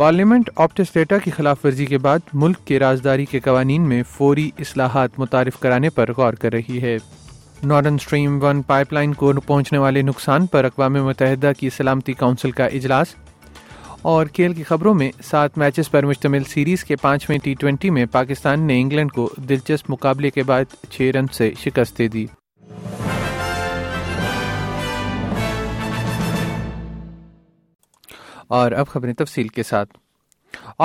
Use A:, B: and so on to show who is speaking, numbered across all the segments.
A: Parliament Optus data کی خلاف ورزی کے بعد ملک کے رازداری کے قوانین میں فوری اصلاحات متعارف کرانے پر غور کر رہی ہے Nord Stream one pipeline کو پہنچنے والے نقصان پر اقوام متحدہ کی سلامتی کونسل کا اجلاس اور کھیل کی خبروں میں سات میچز پر مشتمل سیریز کے پانچویں ٹی ٹوینٹی میں پاکستان نے انگلینڈ کو دلچسپ مقابلے کے بعد چھ رن سے دے دی اور اب خبریں تفصیل کے ساتھ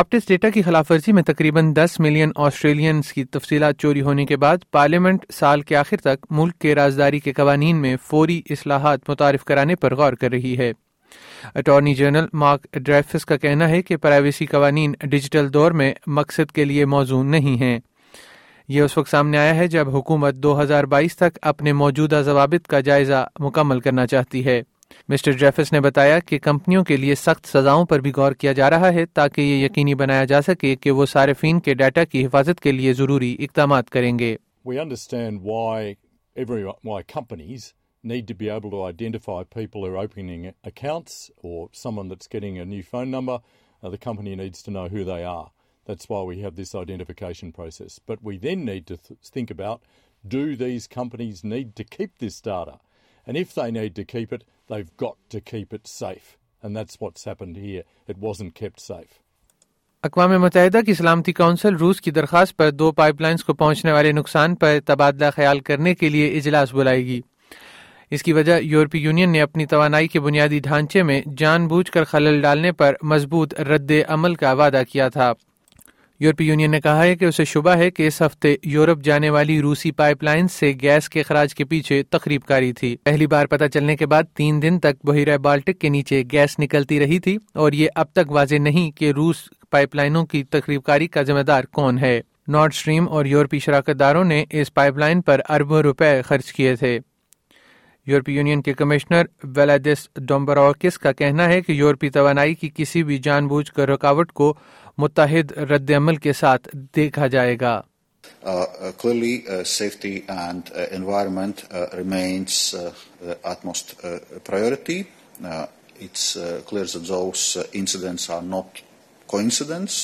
A: آپٹس ڈیٹا کی خلاف ورزی میں تقریباً دس ملین آسٹریلینس کی تفصیلات چوری ہونے کے بعد پارلیمنٹ سال کے آخر تک ملک کے رازداری کے قوانین میں فوری اصلاحات متعارف کرانے پر غور کر رہی ہے اٹارنی جنرل مارک ڈرائفس کا کہنا ہے کہ پرائیویسی قوانین ڈیجیٹل دور میں مقصد کے لیے موزوں نہیں ہیں یہ اس وقت سامنے آیا ہے جب حکومت دو ہزار بائیس تک اپنے موجودہ ضوابط کا جائزہ مکمل کرنا چاہتی ہے مسٹر جیفس نے بتایا کہ کمپنیوں کے لیے سخت سزاؤں پر بھی غور کیا جا رہا ہے تاکہ یہ یقینی بنایا جا سکے کہ وہ صارفین کے ڈیٹا کی حفاظت کے لیے ضروری اقدامات کریں گے
B: And And if they need to to keep keep it, it It they've got safe. safe. that's what's happened here. wasn't kept
A: اقوام متحدہ کی سلامتی کونسل روس کی درخواست پر دو پائپ لائنز کو پہنچنے والے نقصان پر تبادلہ خیال کرنے کے لیے اجلاس بلائے گی اس کی وجہ یورپی یونین نے اپنی توانائی کے بنیادی ڈھانچے میں جان بوجھ کر خلل ڈالنے پر مضبوط رد عمل کا وعدہ کیا تھا یورپی یونین نے کہا ہے کہ اسے شبہ ہے کہ اس ہفتے یورپ جانے والی روسی پائپ لائن سے گیس کے خراج کے پیچھے تقریب کاری تھی پہلی بار پتہ چلنے کے بعد تین دن تک بحیرہ بالٹک کے نیچے گیس نکلتی رہی تھی اور یہ اب تک واضح نہیں کہ روس پائپ لائنوں کی تقریب کاری کا ذمہ دار کون ہے نارڈ سٹریم اور یورپی شراکت داروں نے اس پائپ لائن پر اربوں روپے خرچ کیے تھے یورپی یونین کے کمشنر ویلادس ڈومبراکس کا کہنا ہے کہ یورپی توانائی کی کسی بھی جان بوجھ کر رکاوٹ کو متحد رد عمل کے ساتھ دیکھا جائے گا
C: clearly safety and environment remains utmost priority it's clear incidents are not coincidences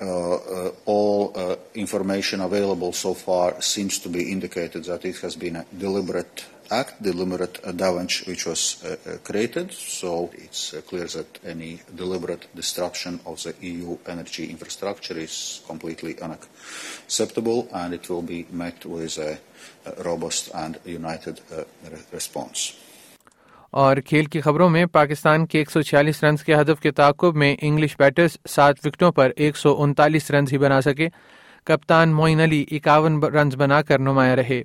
C: Uh, uh, all uh, information available so far seems to be indicated that it has been a deliberate act, deliberate damage which was created. So it's clear that any deliberate disruption of the EU energy infrastructure is completely unacceptable, and it will be met with a robust and united response.
A: اور کھیل کی خبروں میں پاکستان کے ایک سو چھیالیس runs کے ہدف کے تعاقب میں انگلش بیٹرز سات وکٹوں پر ایک سو انتالیس رنز ہی بنا سکے کپتان معین علی اکاون رنز بنا کر نمایاں رہے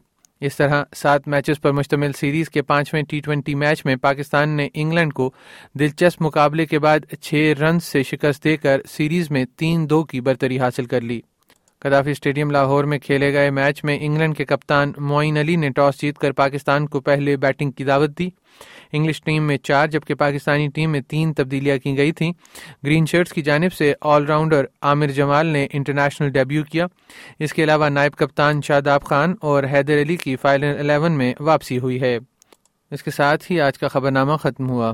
A: اس طرح سات میچز پر مشتمل سیریز کے پانچویں ٹی ٹوینٹی میچ میں پاکستان نے انگلینڈ کو دلچسپ مقابلے کے بعد چھ رنز سے شکست دے کر سیریز میں تین دو کی برتری حاصل کر لی قدافی اسٹیڈیم لاہور میں کھیلے گئے میچ میں انگلینڈ کے کپتان معین علی نے ٹاس جیت کر پاکستان کو پہلے بیٹنگ کی دعوت دی انگلش ٹیم میں چار جبکہ پاکستانی ٹیم میں تین تبدیلیاں کی گئی تھیں گرین شرٹس کی جانب سے آل راؤنڈر عامر جمال نے انٹرنیشنل ڈیبیو کیا اس کے علاوہ نائب کپتان شاداب خان اور حیدر علی کی فائنل الیون میں واپسی ہوئی ہے اس کے ساتھ ہی آج کا خبر نامہ ختم ہوا